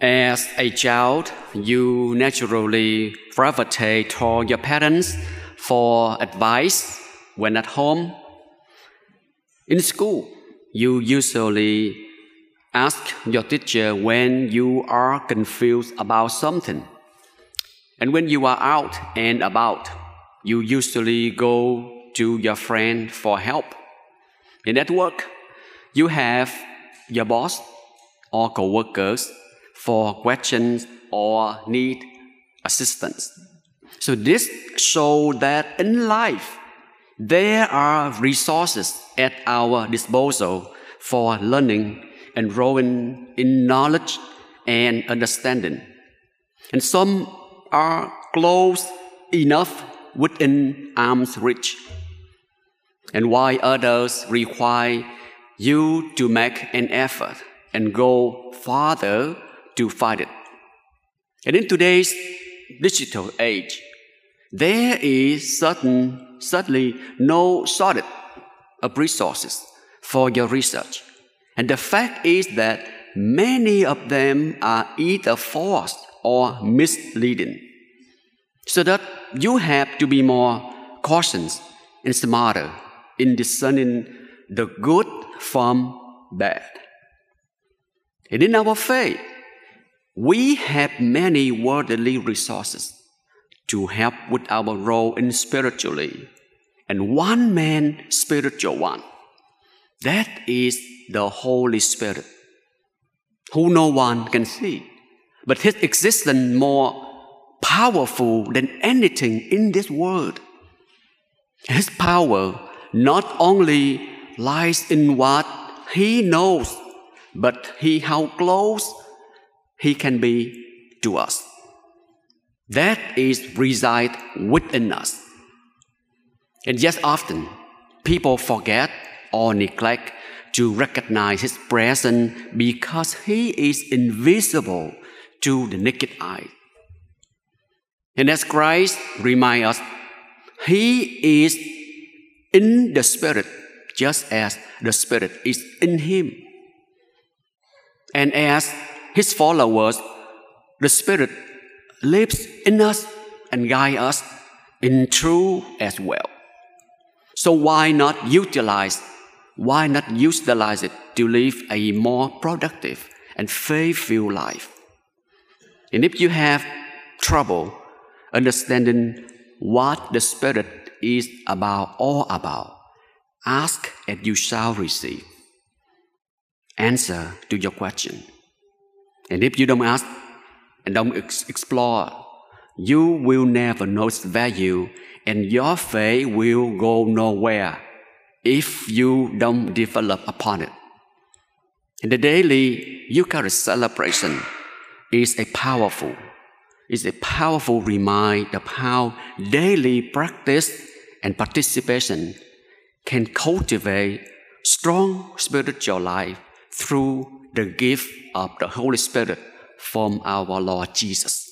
As a child, you naturally gravitate toward your parents for advice when at home. In school, you usually ask your teacher when you are confused about something. And when you are out and about, you usually go to your friend for help. In at work, you have your boss or co-workers for questions or need assistance. So this shows that in life there are resources at our disposal for learning and growing in knowledge and understanding. And some are close enough within arm's reach, and while others require you to make an effort and go farther to find it. And in today's digital age, there is certain, certainly no shortage of resources for your research. And the fact is that many of them are either false or misleading. So that you have to be more cautious and smarter in discerning the good from bad. And in our faith, we have many worldly resources to help with our role in spiritually, and one man spiritual one. That is the Holy Spirit, who no one can see, but his existence more powerful than anything in this world. His power not only lies in what he knows, but he how close he can be to us. That is reside within us. And yet often people forget or neglect to recognize his presence because he is invisible to the naked eye. And as Christ reminds us, he is in the Spirit just as the Spirit is in him. And as his followers, the Spirit lives in us and guides us in truth as well. So why not utilize, why not utilize it to live a more productive and faithful life? And if you have trouble understanding what the Spirit is about, all about, ask and you shall receive. Answer to your question. And if you don't ask and don't ex- explore, you will never know its value and your faith will go nowhere if you don't develop upon it. And the daily Eucharist celebration is a powerful, is a powerful reminder of how daily practice and participation can cultivate strong spiritual life through the gift of the Holy Spirit from our Lord Jesus.